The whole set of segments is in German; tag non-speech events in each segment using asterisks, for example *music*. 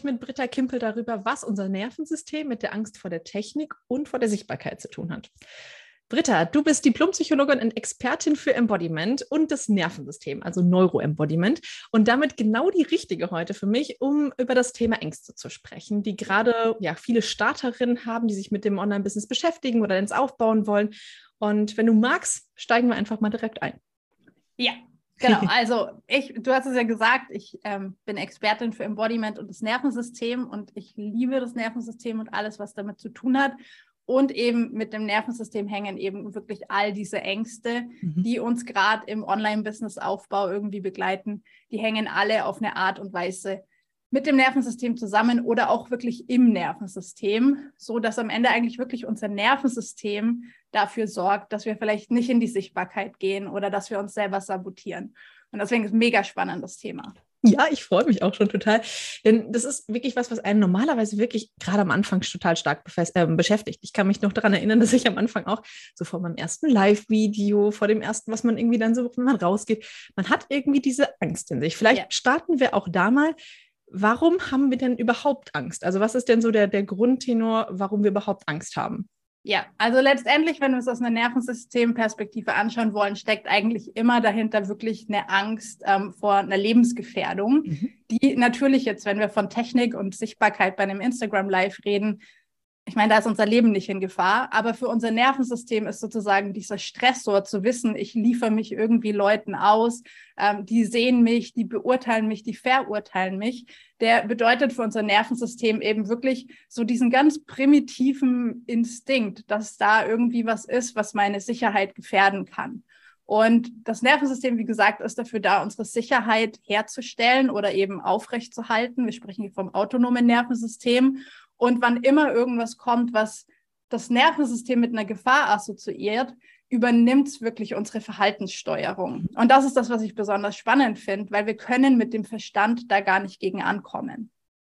ich mit Britta Kimpel darüber, was unser Nervensystem mit der Angst vor der Technik und vor der Sichtbarkeit zu tun hat. Britta, du bist Diplompsychologin und Expertin für Embodiment und das Nervensystem, also Neuroembodiment. Und damit genau die richtige heute für mich, um über das Thema Ängste zu sprechen, die gerade ja, viele Starterinnen haben, die sich mit dem Online-Business beschäftigen oder ins Aufbauen wollen. Und wenn du magst, steigen wir einfach mal direkt ein. Ja, Genau, *laughs* also ich, du hast es ja gesagt, ich ähm, bin Expertin für Embodiment und das Nervensystem und ich liebe das Nervensystem und alles, was damit zu tun hat. Und eben mit dem Nervensystem hängen eben wirklich all diese Ängste, mhm. die uns gerade im Online-Business-Aufbau irgendwie begleiten. Die hängen alle auf eine Art und Weise mit dem Nervensystem zusammen oder auch wirklich im Nervensystem, so dass am Ende eigentlich wirklich unser Nervensystem dafür sorgt, dass wir vielleicht nicht in die Sichtbarkeit gehen oder dass wir uns selber sabotieren. Und deswegen ist mega spannend das Thema. Ja, ich freue mich auch schon total. Denn das ist wirklich was, was einen normalerweise wirklich gerade am Anfang total stark äh, beschäftigt. Ich kann mich noch daran erinnern, *laughs* dass ich am Anfang auch so vor meinem ersten Live-Video, vor dem ersten, was man irgendwie dann so, wenn man rausgeht, man hat irgendwie diese Angst in sich. Vielleicht ja. starten wir auch da mal. Warum haben wir denn überhaupt Angst? Also was ist denn so der, der Grundtenor, warum wir überhaupt Angst haben? Ja, also letztendlich, wenn wir es aus einer Nervensystemperspektive anschauen wollen, steckt eigentlich immer dahinter wirklich eine Angst ähm, vor einer Lebensgefährdung, mhm. die natürlich jetzt, wenn wir von Technik und Sichtbarkeit bei einem Instagram Live reden, ich meine, da ist unser Leben nicht in Gefahr, aber für unser Nervensystem ist sozusagen dieser Stressor zu wissen, ich liefere mich irgendwie Leuten aus, ähm, die sehen mich, die beurteilen mich, die verurteilen mich, der bedeutet für unser Nervensystem eben wirklich so diesen ganz primitiven Instinkt, dass da irgendwie was ist, was meine Sicherheit gefährden kann. Und das Nervensystem, wie gesagt, ist dafür da, unsere Sicherheit herzustellen oder eben aufrechtzuerhalten. Wir sprechen hier vom autonomen Nervensystem. Und wann immer irgendwas kommt, was das Nervensystem mit einer Gefahr assoziiert, übernimmt es wirklich unsere Verhaltenssteuerung. Und das ist das, was ich besonders spannend finde, weil wir können mit dem Verstand da gar nicht gegen ankommen.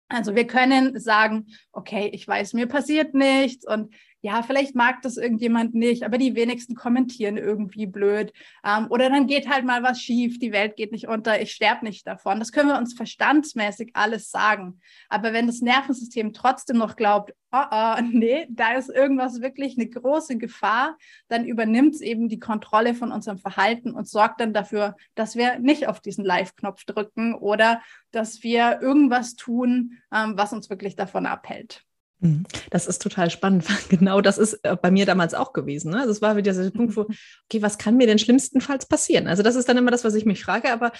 Also wir können sagen, okay, ich weiß, mir passiert nichts und ja, vielleicht mag das irgendjemand nicht, aber die wenigsten kommentieren irgendwie blöd. Ähm, oder dann geht halt mal was schief, die Welt geht nicht unter, ich sterbe nicht davon. Das können wir uns verstandsmäßig alles sagen. Aber wenn das Nervensystem trotzdem noch glaubt, oh, oh, *laughs* nee, da ist irgendwas wirklich eine große Gefahr, dann übernimmt es eben die Kontrolle von unserem Verhalten und sorgt dann dafür, dass wir nicht auf diesen Live-Knopf drücken oder dass wir irgendwas tun, ähm, was uns wirklich davon abhält. Mhm. Das ist total spannend. *laughs* Genau das ist äh, bei mir damals auch gewesen. Ne? Also es war wieder dieser Punkt, wo, okay, was kann mir denn schlimmstenfalls passieren? Also das ist dann immer das, was ich mich frage, aber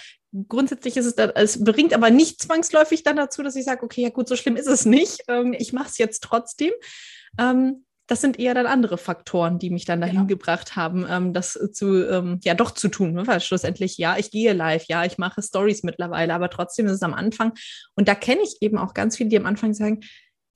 grundsätzlich ist es, da, es bringt aber nicht zwangsläufig dann dazu, dass ich sage, okay, ja gut, so schlimm ist es nicht. Ähm, ich mache es jetzt trotzdem. Ähm, das sind eher dann andere Faktoren, die mich dann dahin genau. gebracht haben, ähm, das zu, ja, doch zu tun. Ne? Weil schlussendlich, ja, ich gehe live, ja, ich mache Stories mittlerweile, aber trotzdem ist es am Anfang. Und da kenne ich eben auch ganz viele, die am Anfang sagen,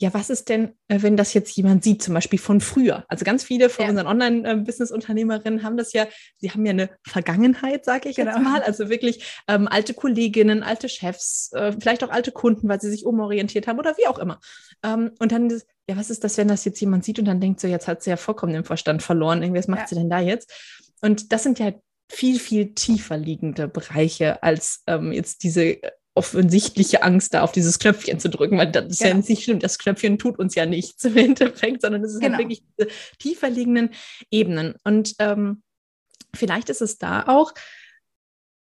ja, was ist denn, äh, wenn das jetzt jemand sieht, zum Beispiel von früher? Also ganz viele von ja. unseren Online-Business-Unternehmerinnen haben das ja, sie haben ja eine Vergangenheit, sage ich genau. jetzt mal. Also wirklich ähm, alte Kolleginnen, alte Chefs, äh, vielleicht auch alte Kunden, weil sie sich umorientiert haben oder wie auch immer. Ähm, und dann, das, ja, was ist das, wenn das jetzt jemand sieht und dann denkt so, jetzt hat sie ja vollkommen den Verstand verloren, irgendwie, was macht ja. sie denn da jetzt? Und das sind ja viel, viel tiefer liegende Bereiche als ähm, jetzt diese offensichtliche Angst, da auf dieses Knöpfchen zu drücken, weil das ist genau. ja nicht schlimm. Das Knöpfchen tut uns ja nichts im Endeffekt, sondern es ist halt genau. halt wirklich diese tiefer liegenden Ebenen. Und ähm, vielleicht ist es da auch,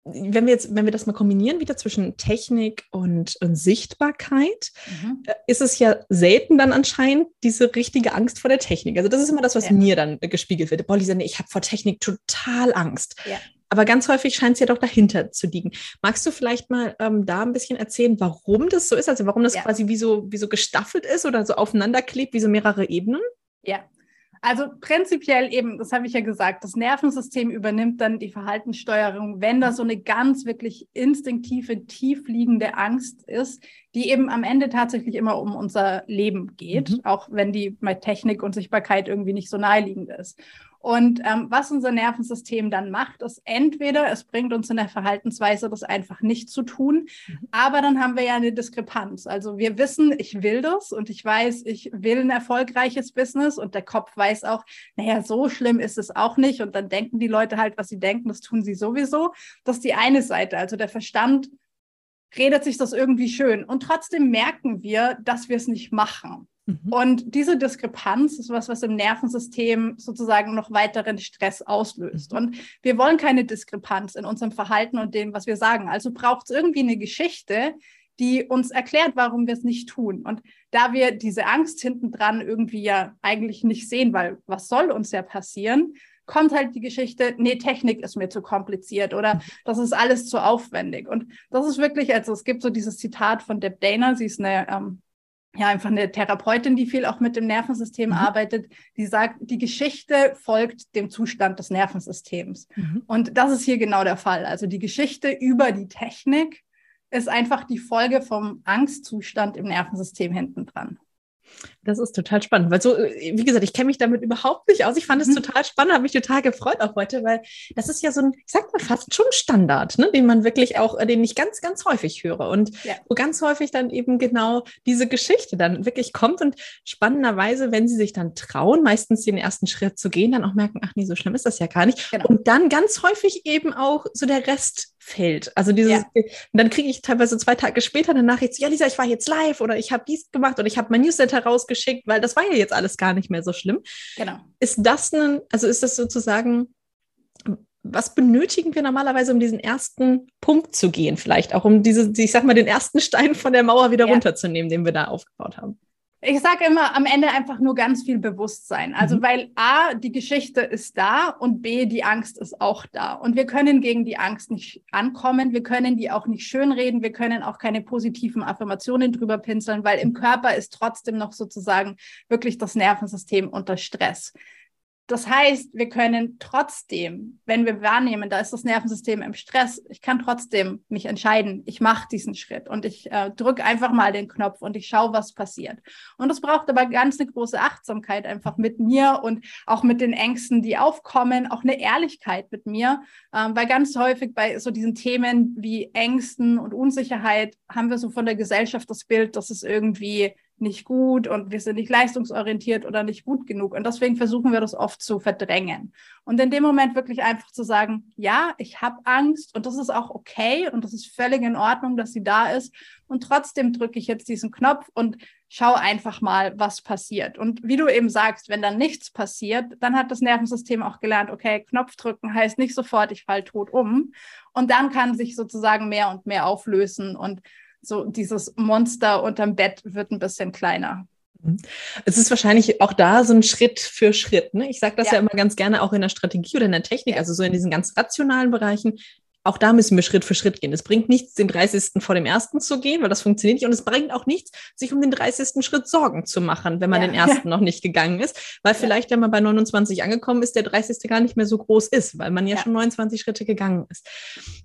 wenn wir jetzt, wenn wir das mal kombinieren, wieder zwischen Technik und, und Sichtbarkeit, mhm. Äh, ist es ja selten dann anscheinend diese richtige Angst vor der Technik. Also das ist immer das, was ja. mir dann gespiegelt wird. Boah, Lisa, nee, ich habe vor Technik total Angst. Ja. Aber ganz häufig scheint es ja doch dahinter zu liegen. Magst du vielleicht mal ähm, da ein bisschen erzählen, warum das so ist? Also warum das ja. quasi wie so, wie so gestaffelt ist oder so aufeinander klebt, wie so mehrere Ebenen? Ja, also prinzipiell eben, das habe ich ja gesagt, das Nervensystem übernimmt dann die Verhaltenssteuerung, wenn da so eine ganz wirklich instinktive, tiefliegende Angst ist, die eben am Ende tatsächlich immer um unser Leben geht, mhm. auch wenn die bei Technik und Sichtbarkeit irgendwie nicht so naheliegend ist. Und ähm, was unser Nervensystem dann macht, ist entweder es bringt uns in der Verhaltensweise, das einfach nicht zu tun, mhm. aber dann haben wir ja eine Diskrepanz. Also wir wissen, ich will das und ich weiß, ich will ein erfolgreiches Business und der Kopf weiß auch, naja, so schlimm ist es auch nicht. Und dann denken die Leute halt, was sie denken, das tun sie sowieso. Das ist die eine Seite. Also der Verstand redet sich das irgendwie schön. Und trotzdem merken wir, dass wir es nicht machen. Mhm. Und diese Diskrepanz ist was, was im Nervensystem sozusagen noch weiteren Stress auslöst. Mhm. Und wir wollen keine Diskrepanz in unserem Verhalten und dem, was wir sagen. Also braucht es irgendwie eine Geschichte, die uns erklärt, warum wir es nicht tun. Und da wir diese Angst hinten dran irgendwie ja eigentlich nicht sehen, weil was soll uns ja passieren, kommt halt die Geschichte, nee, Technik ist mir zu kompliziert oder mhm. das ist alles zu aufwendig. Und das ist wirklich, also es gibt so dieses Zitat von Deb Dana, sie ist eine ähm, ja, einfach eine Therapeutin, die viel auch mit dem Nervensystem mhm. arbeitet, die sagt, die Geschichte folgt dem Zustand des Nervensystems. Mhm. Und das ist hier genau der Fall. Also die Geschichte über die Technik ist einfach die Folge vom Angstzustand im Nervensystem hinten dran. Das ist total spannend, weil so, äh, wie gesagt, ich kenne mich damit überhaupt nicht aus. Ich fand es mhm. total spannend, habe mich total gefreut auch heute, weil das ist ja so ein, ich sag mal fast schon Standard, ne, den man wirklich auch, äh, den ich ganz, ganz häufig höre und ja. wo ganz häufig dann eben genau diese Geschichte dann wirklich kommt und spannenderweise, wenn sie sich dann trauen, meistens den ersten Schritt zu gehen, dann auch merken, ach nee, so schlimm ist das ja gar nicht. Genau. Und dann ganz häufig eben auch so der Rest fällt. Also dieses, ja. dann kriege ich teilweise zwei Tage später eine Nachricht, ja Lisa, ich war jetzt live oder ich habe dies gemacht oder ich habe mein Newsletter rausgeschickt, weil das war ja jetzt alles gar nicht mehr so schlimm. Genau. Ist das ein, also ist das sozusagen, was benötigen wir normalerweise, um diesen ersten Punkt zu gehen? Vielleicht auch um diese, ich sag mal, den ersten Stein von der Mauer wieder ja. runterzunehmen, den wir da aufgebaut haben. Ich sage immer am Ende einfach nur ganz viel Bewusstsein. Also mhm. weil A, die Geschichte ist da und B, die Angst ist auch da. Und wir können gegen die Angst nicht ankommen. Wir können die auch nicht schönreden. Wir können auch keine positiven Affirmationen drüber pinseln, weil im Körper ist trotzdem noch sozusagen wirklich das Nervensystem unter Stress. Das heißt, wir können trotzdem, wenn wir wahrnehmen, da ist das Nervensystem im Stress, ich kann trotzdem mich entscheiden, ich mache diesen Schritt und ich äh, drücke einfach mal den Knopf und ich schaue, was passiert. Und es braucht aber ganz eine große Achtsamkeit einfach mit mir und auch mit den Ängsten, die aufkommen, auch eine Ehrlichkeit mit mir, ähm, weil ganz häufig bei so diesen Themen wie Ängsten und Unsicherheit haben wir so von der Gesellschaft das Bild, dass es irgendwie nicht gut und wir sind nicht leistungsorientiert oder nicht gut genug. Und deswegen versuchen wir das oft zu verdrängen. Und in dem Moment wirklich einfach zu sagen, ja, ich habe Angst und das ist auch okay und das ist völlig in Ordnung, dass sie da ist. Und trotzdem drücke ich jetzt diesen Knopf und schau einfach mal, was passiert. Und wie du eben sagst, wenn dann nichts passiert, dann hat das Nervensystem auch gelernt, okay, Knopf drücken heißt nicht sofort, ich fall tot um. Und dann kann sich sozusagen mehr und mehr auflösen und so dieses Monster unterm Bett wird ein bisschen kleiner. Mhm. Es ist wahrscheinlich auch da so ein Schritt für Schritt. Ne? Ich sage das ja. ja. immer ganz gerne auch in der Strategie oder in der Technik, ja. also so in diesen ganz rationalen Bereichen. Auch da müssen wir Schritt für Schritt gehen. Es bringt nichts, den 30. vor dem ersten zu gehen, weil das funktioniert nicht. Und es bringt auch nichts, sich um den 30. Schritt Sorgen zu machen, wenn man ja. den ersten noch nicht gegangen ist. Weil vielleicht, wenn man bei 29 angekommen ist, der 30. gar nicht mehr so groß ist, weil man ja, schon 29 Schritte gegangen ist.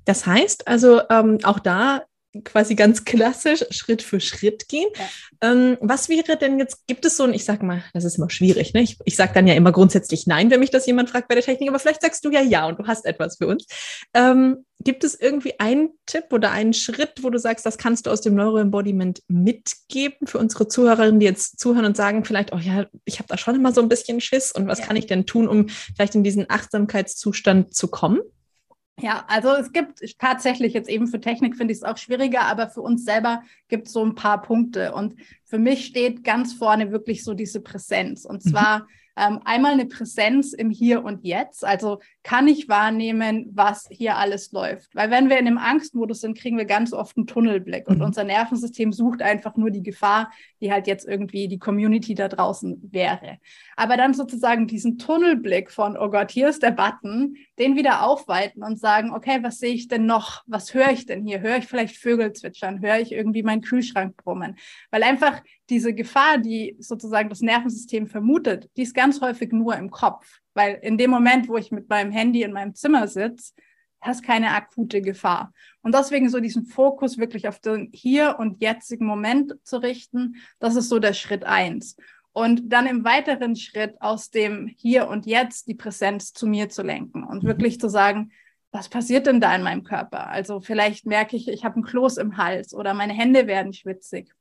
Das heißt also, ähm, auch da quasi ganz klassisch Schritt für Schritt gehen. Ja. Ähm, was wäre denn jetzt, gibt es so ein, ich sag mal, das ist immer schwierig, ne? Ich, ich sage dann ja immer grundsätzlich nein, wenn mich das jemand fragt bei der Technik, aber vielleicht sagst du ja ja und du hast etwas für uns. Ähm, gibt es irgendwie einen Tipp oder einen Schritt, wo du sagst, das kannst du aus dem Neuroembodiment mitgeben für unsere Zuhörerinnen, die jetzt zuhören und sagen vielleicht, oh ja, ich habe da schon immer so ein bisschen Schiss und was ja. kann ich denn tun, um vielleicht in diesen Achtsamkeitszustand zu kommen? Ja, also es gibt tatsächlich jetzt eben für Technik finde ich es auch schwieriger, aber für uns selber gibt es so ein paar Punkte. Und für mich steht ganz vorne wirklich so diese Präsenz. Und mhm. zwar ähm, einmal eine Präsenz im Hier und Jetzt. Also kann ich wahrnehmen, was hier alles läuft. Weil wenn wir in einem Angstmodus sind, kriegen wir ganz oft einen Tunnelblick und mhm. unser Nervensystem sucht einfach nur die Gefahr, die halt jetzt irgendwie die Community da draußen wäre. Aber dann sozusagen diesen Tunnelblick von, oh Gott, hier ist der Button, den wieder aufweiten und sagen, okay, was sehe ich denn noch? Was höre ich denn hier? Höre ich vielleicht Vögel zwitschern? Höre ich irgendwie meinen Kühlschrank brummen? Weil einfach diese Gefahr, die sozusagen das Nervensystem vermutet, die ist ganz häufig nur im Kopf. Weil in dem Moment, wo ich mit meinem Handy in meinem Zimmer sitze, hast keine akute Gefahr. Und deswegen so diesen Fokus wirklich auf den hier und jetzigen Moment zu richten, das ist so der Schritt eins. Und dann im weiteren Schritt aus dem Hier und Jetzt die Präsenz zu mir zu lenken und mhm. wirklich zu sagen, was passiert denn da in meinem Körper? Also vielleicht merke ich, ich habe einen Kloß im Hals oder meine Hände werden schwitzig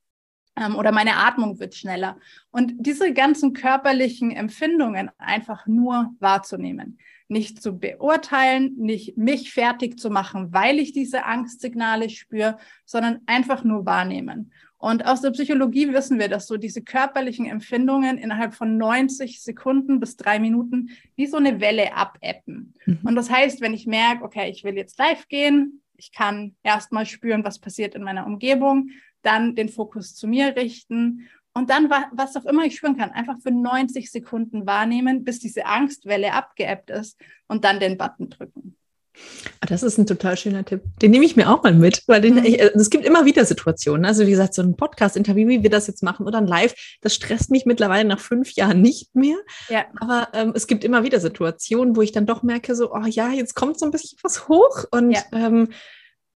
oder meine Atmung wird schneller. Und diese ganzen körperlichen Empfindungen einfach nur wahrzunehmen. Nicht zu beurteilen, nicht mich fertig zu machen, weil ich diese Angstsignale spüre, sondern einfach nur wahrnehmen. Und aus der Psychologie wissen wir, dass so diese körperlichen Empfindungen innerhalb von 90 Sekunden bis drei Minuten wie so eine Welle abappen. Mhm. Und das heißt, wenn ich merke, okay, ich will jetzt live gehen, ich kann erstmal spüren, was passiert in meiner Umgebung, dann den Fokus zu mir richten und dann, was auch immer ich spüren kann, einfach für 90 Sekunden wahrnehmen, bis diese Angstwelle abgeebbt ist und dann den Button drücken. Ah, das ist ein total schöner Tipp. Den nehme ich mir auch mal mit, weil den, mhm. ich, es gibt immer wieder Situationen. Also wie gesagt, so ein Podcast-Interview, wie wir das jetzt machen oder ein Live, das stresst mich mittlerweile nach fünf Jahren nicht mehr. Ja. Aber ähm, es gibt immer wieder Situationen, wo ich dann doch merke, so, oh ja, jetzt kommt so ein bisschen was hoch und ja. ähm,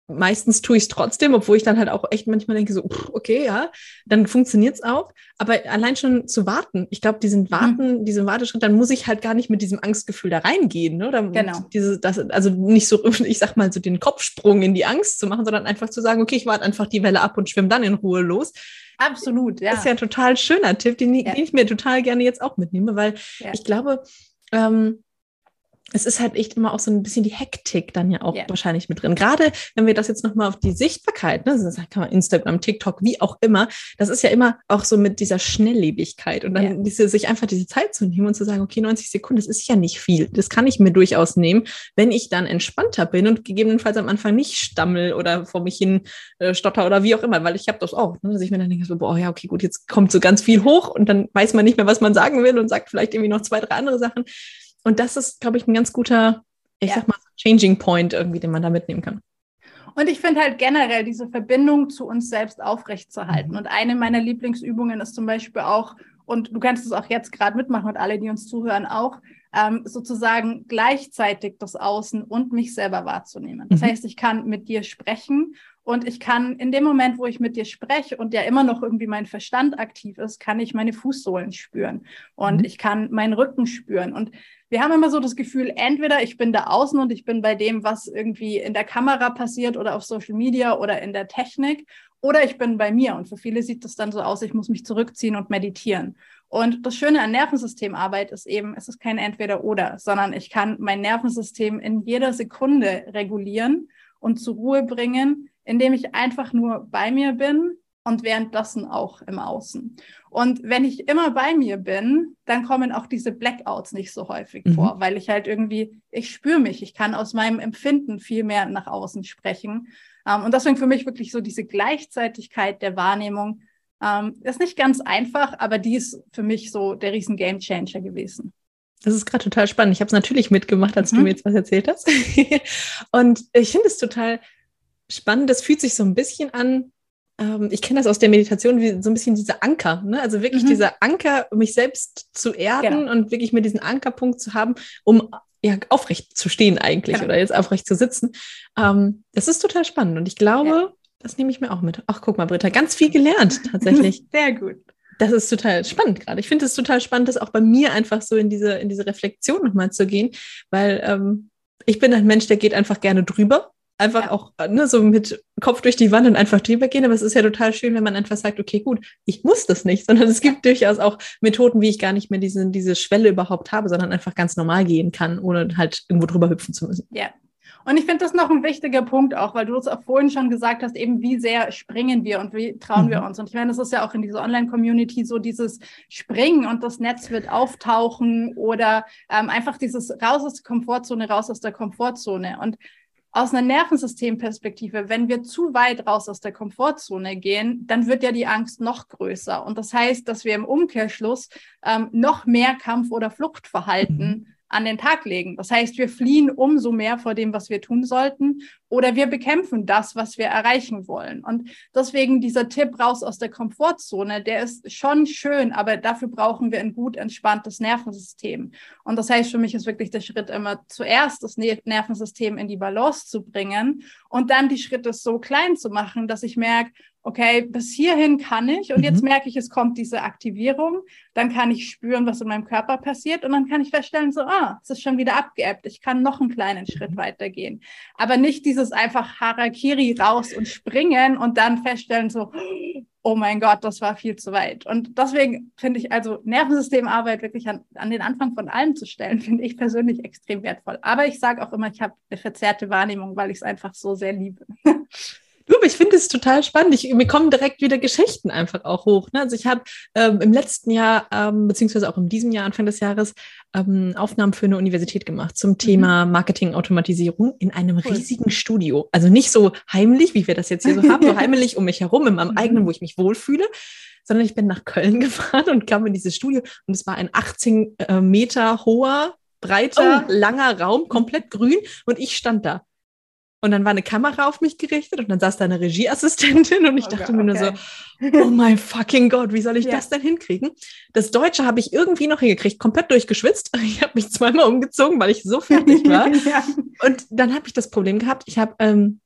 meistens tue ich es trotzdem, obwohl ich dann halt auch echt manchmal denke, so, okay, ja, dann funktioniert es auch. Aber allein schon zu warten, ich glaube, diesen mhm. Warten, mhm. diesen Warteschritt, dann muss ich halt gar nicht mit diesem Angstgefühl da reingehen. Ne? Dann genau. Diese, das, also nicht so, *laughs* ich sag mal, so den Kopfsprung in die Angst zu machen, sondern einfach zu sagen, okay, ich warte einfach die Welle ab und schwimme dann in Ruhe los. Absolut, ja. Das ist ja ein total schöner Tipp, den, ja. den ich mir total gerne jetzt auch mitnehme, weil ja. ich glaube, ähm, es ist halt echt immer auch so ein bisschen die Hektik dann ja auch yeah. wahrscheinlich mit drin. Gerade wenn wir das jetzt nochmal auf die Sichtbarkeit, ne, das kann man Instagram, TikTok, wie auch immer, das ist ja immer auch so mit dieser Schnelllebigkeit und dann yeah. diese, sich einfach diese Zeit zu nehmen und zu sagen, okay, 90 Sekunden, das ist ja nicht viel. Das kann ich mir durchaus nehmen, wenn ich dann entspannter bin und gegebenenfalls am Anfang nicht stammel oder vor mich hin äh, stotter oder wie auch immer, weil ich habe das auch, ne, dass ich mir dann denke, so, boah, ja, okay, gut, jetzt kommt so ganz viel hoch und dann weiß man nicht mehr, was man sagen will und sagt vielleicht irgendwie noch zwei, drei andere Sachen. Und das ist, glaube ich, ein ganz guter, ich ja. sag mal, Changing Point irgendwie, den man da mitnehmen kann. Und ich finde halt generell diese Verbindung zu uns selbst aufrechtzuerhalten. Mhm. Und eine meiner Lieblingsübungen ist zum Beispiel auch, und du kannst es auch jetzt gerade mitmachen und alle, die uns zuhören, auch, ähm, sozusagen gleichzeitig das Außen und mich selber wahrzunehmen. Das mhm. heißt, ich kann mit dir sprechen und ich kann in dem Moment, wo ich mit dir spreche und ja immer noch irgendwie mein Verstand aktiv ist, kann ich meine Fußsohlen spüren und mhm. ich kann meinen Rücken spüren. Und wir haben immer so das Gefühl, entweder ich bin da außen und ich bin bei dem, was irgendwie in der Kamera passiert oder auf Social Media oder in der Technik, oder ich bin bei mir. Und für viele sieht das dann so aus, ich muss mich zurückziehen und meditieren. Und das Schöne an Nervensystemarbeit ist eben, es ist kein Entweder-Oder, sondern ich kann mein Nervensystem in jeder Sekunde regulieren und zur Ruhe bringen, indem ich einfach nur bei mir bin und währenddessen auch im Außen. Und wenn ich immer bei mir bin, dann kommen auch diese Blackouts nicht so häufig mhm. vor, weil ich halt irgendwie, ich spüre mich, ich kann aus meinem Empfinden viel mehr nach außen sprechen. Ähm, und deswegen für mich wirklich so diese Gleichzeitigkeit der Wahrnehmung ähm, ist nicht ganz einfach, aber die ist für mich so der riesen Game Changer gewesen. Das ist gerade total spannend. Ich habe es natürlich mitgemacht, als mhm. du mir jetzt was erzählt hast. *laughs* und ich finde es total spannend. Das fühlt sich so ein bisschen an ähm, ich kenne das aus der Meditation, wie so ein bisschen dieser Anker, ne? also wirklich mhm. dieser Anker, mich selbst zu erden genau. und wirklich mir diesen Ankerpunkt zu haben, um ja, aufrecht zu stehen eigentlich genau. oder jetzt aufrecht zu sitzen. Ähm, das ist total spannend und ich glaube, ja. das nehme ich mir auch mit. Ach, guck mal, Britta, ganz viel gelernt *laughs* tatsächlich. Sehr gut. Das ist total spannend gerade. Ich finde es total spannend, das auch bei mir einfach so in diese, in diese Reflexion nochmal zu gehen, weil ähm, ich bin ein Mensch, der geht einfach gerne drüber einfach auch ne, so mit Kopf durch die Wand und einfach drüber gehen. Aber es ist ja total schön, wenn man einfach sagt, okay, gut, ich muss das nicht, sondern es gibt durchaus auch Methoden, wie ich gar nicht mehr diese, diese Schwelle überhaupt habe, sondern einfach ganz normal gehen kann, ohne halt irgendwo drüber hüpfen zu müssen. Ja. Und ich finde das noch ein wichtiger Punkt auch, weil du es auch vorhin schon gesagt hast, eben wie sehr springen wir und wie trauen mhm. wir uns. Und ich meine, das ist ja auch in dieser Online-Community so dieses Springen und das Netz wird auftauchen oder ähm, einfach dieses raus aus der Komfortzone, raus aus der Komfortzone. Und aus einer Nervensystemperspektive, wenn wir zu weit raus aus der Komfortzone gehen, dann wird ja die Angst noch größer. Und das heißt, dass wir im Umkehrschluss ähm, noch mehr Kampf- oder Fluchtverhalten mhm an den Tag legen. Das heißt, wir fliehen umso mehr vor dem, was wir tun sollten, oder wir bekämpfen das, was wir erreichen wollen. Und deswegen dieser Tipp raus aus der Komfortzone, der ist schon schön, aber dafür brauchen wir ein gut entspanntes Nervensystem. Und das heißt, für mich ist wirklich der Schritt immer zuerst das Nervensystem in die Balance zu bringen und dann die Schritte so klein zu machen, dass ich merke, okay, bis hierhin kann ich und mhm. jetzt merke ich, es kommt diese Aktivierung, dann kann ich spüren, was in meinem Körper passiert und dann kann ich feststellen, so, ah, es ist schon wieder abgeebbt, ich kann noch einen kleinen Schritt mhm. weitergehen. Aber nicht dieses einfach Harakiri raus und springen und dann feststellen, so, oh mein Gott, das war viel zu weit. Und deswegen finde ich also Nervensystemarbeit wirklich an, an den Anfang von allem zu stellen, *laughs* finde ich persönlich extrem wertvoll. Aber ich sage auch immer, ich habe eine verzerrte Wahrnehmung, weil ich es einfach so sehr liebe. *laughs* Du, ich finde es total spannend. Ich, mir kommen direkt wieder Geschichten einfach auch hoch. Ne? Also ich habe ähm, im letzten Jahr, ähm, beziehungsweise auch in diesem Jahr, Anfang des Jahres, ähm, Aufnahmen für eine Universität gemacht zum mhm. Thema Marketing-Automatisierung in einem cool. riesigen Studio. Also nicht so heimlich, wie wir das jetzt hier so haben, so *laughs* heimlich um mich herum, in meinem mhm. eigenen, wo ich mich wohlfühle, sondern ich bin nach Köln *laughs* gefahren und kam in dieses Studio und es war ein 18 äh, Meter hoher, breiter, oh. langer Raum, komplett grün und ich stand da. Und dann war eine Kamera auf mich gerichtet und dann saß da eine Regieassistentin und ich oh dachte God, mir nur so, oh mein fucking Gott, wie soll ich ja. das denn hinkriegen? Das Deutsche habe ich irgendwie noch hingekriegt, komplett durchgeschwitzt. *laughs* Ich habe mich zweimal umgezogen, weil ich so fertig *laughs* war. ja. Und dann habe ich das Problem gehabt, ich habe ähm,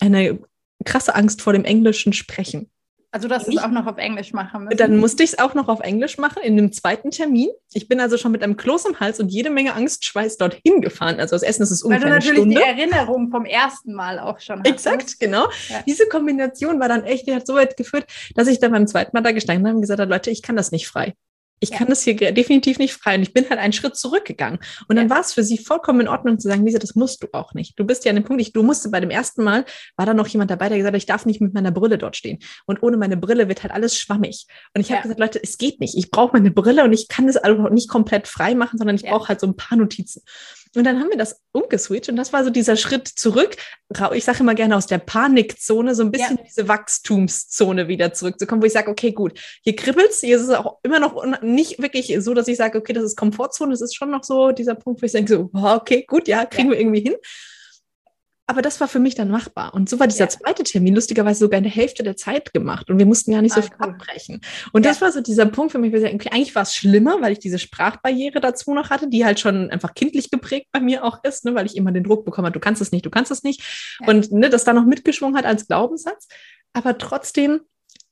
eine krasse Angst vor dem englischen Sprechen. Also, dass du es auch noch auf Englisch machen müssen. Dann musste ich es auch noch auf Englisch machen, in dem zweiten Termin. Ich bin also schon mit einem Kloß im Hals und jede Menge Angstschweiß dorthin gefahren. Also, das Essen ist es ungefähr Weil du natürlich die Erinnerung vom ersten Mal auch schon hast. Exakt, genau. Ja. Diese Kombination war dann echt, die hat so weit geführt, dass ich dann beim zweiten Mal da gestanden habe und gesagt habe, Leute, ich kann das nicht frei. Ich ja. kann das hier definitiv nicht frei. Und ich bin halt einen Schritt zurückgegangen. Und dann ja. war es für sie vollkommen in Ordnung zu sagen, Lisa, das musst du auch nicht. Du bist ja an dem Punkt, ich, du musste bei dem ersten Mal, war da noch jemand dabei, der gesagt hat, ich darf nicht mit meiner Brille dort stehen. Und ohne meine Brille wird halt alles schwammig. Und ich ja. habe gesagt, Leute, es geht nicht. Ich brauche meine Brille und ich kann das also nicht komplett frei machen, sondern ich brauche halt so ein paar Notizen. Und dann haben wir das umgeswitcht und das war so dieser Schritt zurück. Ich sage immer gerne aus der Panikzone so ein bisschen ja. diese Wachstumszone wieder zurückzukommen, wo ich sage, okay, gut, hier kribbelt's, hier ist es auch immer noch nicht wirklich so, dass ich sage, okay, das ist Komfortzone, es ist schon noch so dieser Punkt, wo ich denke so, okay, gut, ja, kriegen ja. wir irgendwie hin. Aber das war für mich dann machbar. Und so war dieser ja. zweite Termin lustigerweise sogar in der Hälfte der Zeit gemacht. Und wir mussten ja nicht so ah, viel cool. abbrechen. Und ja. das war so dieser Punkt für mich, wo ich sage, eigentlich war es schlimmer, weil ich diese Sprachbarriere dazu noch hatte, die halt schon einfach kindlich geprägt bei mir auch ist, ne, weil ich immer den Druck bekomme, du kannst es nicht, du kannst es nicht. Ja. Und ne, das da noch mitgeschwungen hat als Glaubenssatz. Aber trotzdem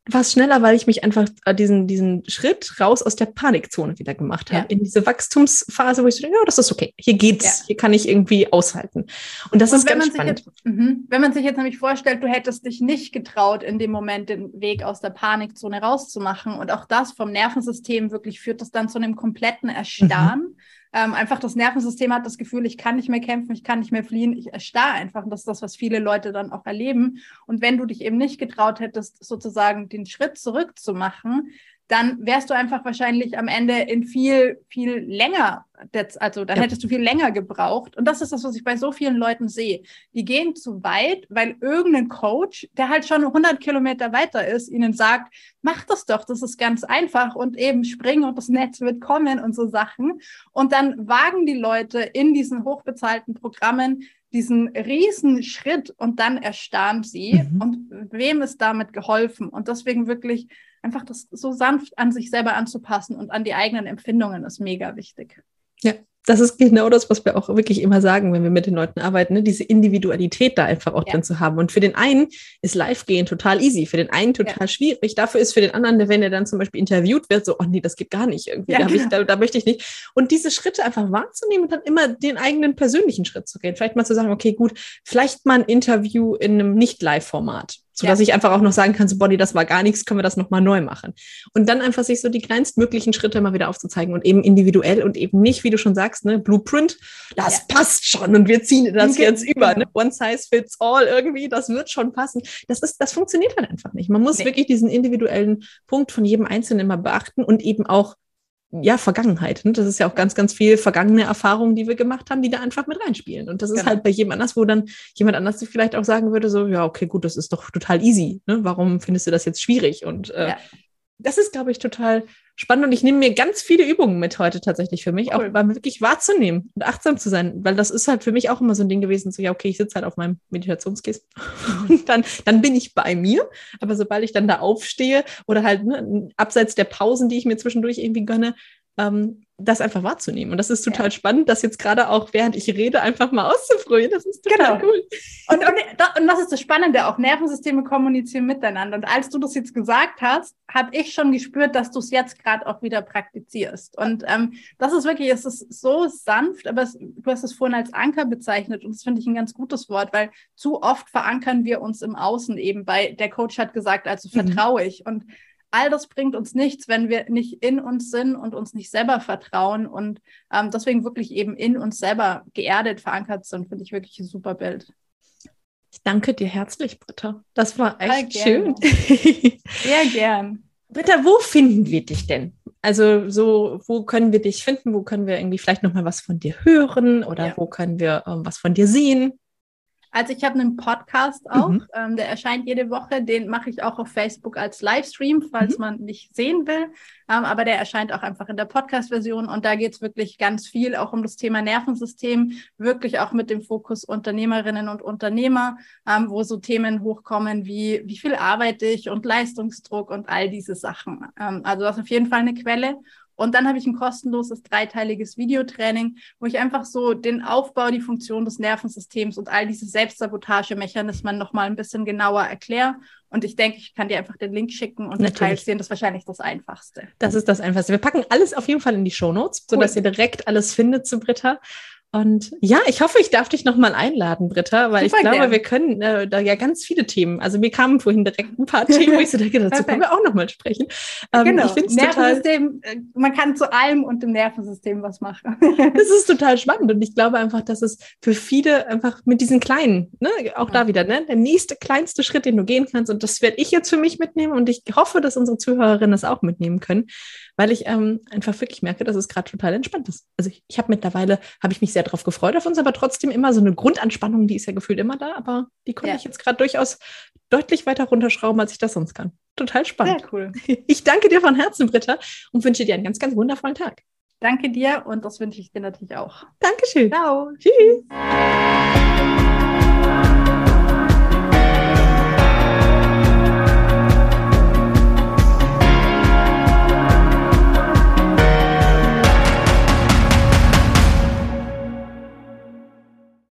war es schneller, weil ich mich einfach äh, diesen, diesen Schritt raus aus der Panikzone wieder gemacht habe, ja. in diese Wachstumsphase, wo ich so denke, ja, das ist okay, hier geht's, ja. hier kann ich irgendwie aushalten. Und das Und ist ganz spannend. Jetzt, mhm. wenn man sich jetzt nämlich vorstellt, du hättest dich nicht getraut, in dem Moment den Weg aus der Panikzone rauszumachen und auch das vom Nervensystem wirklich führt das dann zu einem kompletten Erstarren. Mhm ähm, einfach das Nervensystem hat das Gefühl, ich kann nicht mehr kämpfen, ich kann nicht mehr fliehen, ich erstarre einfach. Und das ist das, was viele Leute dann auch erleben. Und wenn du dich eben nicht getraut hättest, sozusagen den Schritt zurückzumachen, dann wärst du einfach wahrscheinlich am Ende in viel, viel länger, also dann ja. hättest du viel länger gebraucht. Und das ist das, was ich bei so vielen Leuten sehe. Die gehen zu weit, weil irgendein Coach, der halt schon 100 Kilometer weiter ist, ihnen sagt, mach das doch, das ist ganz einfach und eben springen und das Netz wird kommen und so Sachen. Und dann wagen die Leute in diesen hochbezahlten Programmen diesen riesen Schritt und dann erstarren sie. Mhm. Und wem ist damit geholfen? Und deswegen wirklich einfach das so sanft an sich selber anzupassen und an die eigenen Empfindungen ist mega wichtig. Ja, das ist genau das, was wir auch wirklich immer sagen, wenn wir mit den Leuten arbeiten, ne? diese Individualität da einfach auch ja. drin zu haben. Und für den einen ist Live-Gehen total easy, für den einen total ja. schwierig. Dafür ist für den anderen, wenn er dann zum Beispiel interviewt wird, so, oh nee, das geht gar nicht irgendwie, ja, da, genau. ich, da, da, möchte ich nicht. Und diese Schritte einfach wahrzunehmen und dann immer den eigenen persönlichen Schritt zu gehen. Vielleicht mal zu sagen, okay, gut, vielleicht mal ein Interview in einem Nicht-Live-Format sodass ja. ich einfach auch noch sagen kann, so Body, das war gar nichts, können wir das nochmal neu machen. Und dann einfach sich so die kleinstmöglichen Schritte immer wieder aufzuzeigen und eben individuell und eben nicht, wie du schon sagst, ne, Blueprint, das ja. passt schon und wir ziehen das okay. jetzt über, ne? One size fits all irgendwie, das wird schon passen. Das ist, das funktioniert halt einfach nicht. Man muss nee. wirklich diesen individuellen Punkt von jedem Einzelnen immer beachten und eben auch ja, Vergangenheit. Ne? Das ist ja auch ganz, ganz viel vergangene Erfahrungen, die wir gemacht haben, die da einfach mit reinspielen. Und das ist genau. halt bei jedem anders, wo dann jemand anders vielleicht auch sagen würde, so, ja, okay, gut, das ist doch total easy. Ne? Warum findest du das jetzt schwierig? Und äh, ja das ist, glaube ich, total spannend. Und ich nehme mir ganz viele Übungen mit heute tatsächlich für mich, cool. auch mal wirklich wahrzunehmen und achtsam zu sein. Weil das ist halt für mich auch immer so ein Ding gewesen, so ja, okay, ich sitze halt auf meinem Meditationskissen und *laughs* dann, dann bin ich bei mir. Aber sobald ich dann da aufstehe oder halt ne, abseits der Pausen, die ich mir zwischendurch irgendwie gönne, ähm, das einfach wahrzunehmen. Und das ist total ja. spannend, das jetzt gerade auch, während ich rede, einfach mal auszuprobieren. Das ist total genau. cool. Und, und, und das ist das Spannende, auch Nervensysteme kommunizieren miteinander. Und als du das jetzt gesagt hast, habe ich schon gespürt, dass du es jetzt gerade auch wieder praktizierst. Und ähm, das ist wirklich, es ist so sanft, aber es, du hast es vorhin als Anker bezeichnet und das finde ich ein ganz gutes Wort, weil zu oft verankern wir uns im Außen eben bei, der Coach hat gesagt, also mhm. vertraue ich. Und all das bringt uns nichts, wenn wir nicht in uns sind und uns nicht selber vertrauen und ähm, deswegen wirklich eben in uns selber geerdet verankert sind, finde ich wirklich ein super Bild. Ich danke dir herzlich, Britta. Das war echt schön. *laughs* Sehr gern. Britta, wo finden wir dich denn? Also so, wo können wir dich finden? Wo können wir irgendwie vielleicht noch mal was von dir hören oder ja. wo können wir ähm, was von dir sehen? Also ich habe einen Podcast auch, mhm. ähm, der erscheint jede Woche. Den mache ich auch auf Facebook als Livestream, falls mhm. man mich sehen will. Ähm, aber der erscheint auch einfach in der Podcast-Version. Und da geht es wirklich ganz viel auch um das Thema Nervensystem, wirklich auch mit dem Fokus Unternehmerinnen und Unternehmer, ähm, wo so Themen hochkommen wie, wie viel arbeite ich und Leistungsdruck und all diese Sachen. Ähm, also das ist auf jeden Fall eine Quelle. Und dann habe ich ein kostenloses dreiteiliges Videotraining, wo ich einfach so den Aufbau, die Funktion des Nervensystems und all diese Selbstsabotagemechanismen nochmal ein bisschen genauer erkläre. Und ich denke, ich kann dir einfach den Link schicken und Natürlich. sehen. Das ist wahrscheinlich das Einfachste. Das ist das Einfachste. Wir packen alles auf jeden Fall in die Show Notes, sodass cool. ihr direkt alles findet zu Britta. Und ja, ich hoffe, ich darf dich nochmal einladen, Britta, weil Super ich glaube, gern. wir können äh, da ja ganz viele Themen. Also mir kamen vorhin direkt ein paar Themen, wo ich so *laughs* denke, dazu können wir auch nochmal sprechen. Ähm, genau. Ich finde Nervensystem, total, äh, man kann zu allem und im Nervensystem was machen. *laughs* das ist total spannend und ich glaube einfach, dass es für viele einfach mit diesen kleinen, ne, auch da wieder, ne, der nächste kleinste Schritt, den du gehen kannst und das werde ich jetzt für mich mitnehmen und ich hoffe, dass unsere Zuhörerinnen das auch mitnehmen können, weil ich ähm, einfach wirklich merke, dass es gerade total entspannt ist. Also ich, ich habe mittlerweile, habe ich mich sehr darauf gefreut auf uns, aber trotzdem immer so eine Grundanspannung, die ist ja gefühlt immer da, aber die konnte ja. ich jetzt gerade durchaus deutlich weiter runterschrauben, als ich das sonst kann. Total spannend. Sehr cool. *laughs* Ich danke dir von Herzen, Britta, und wünsche dir einen ganz, ganz wundervollen Tag. Danke dir und das wünsche ich dir natürlich auch. Dankeschön. Ciao. Tschüss.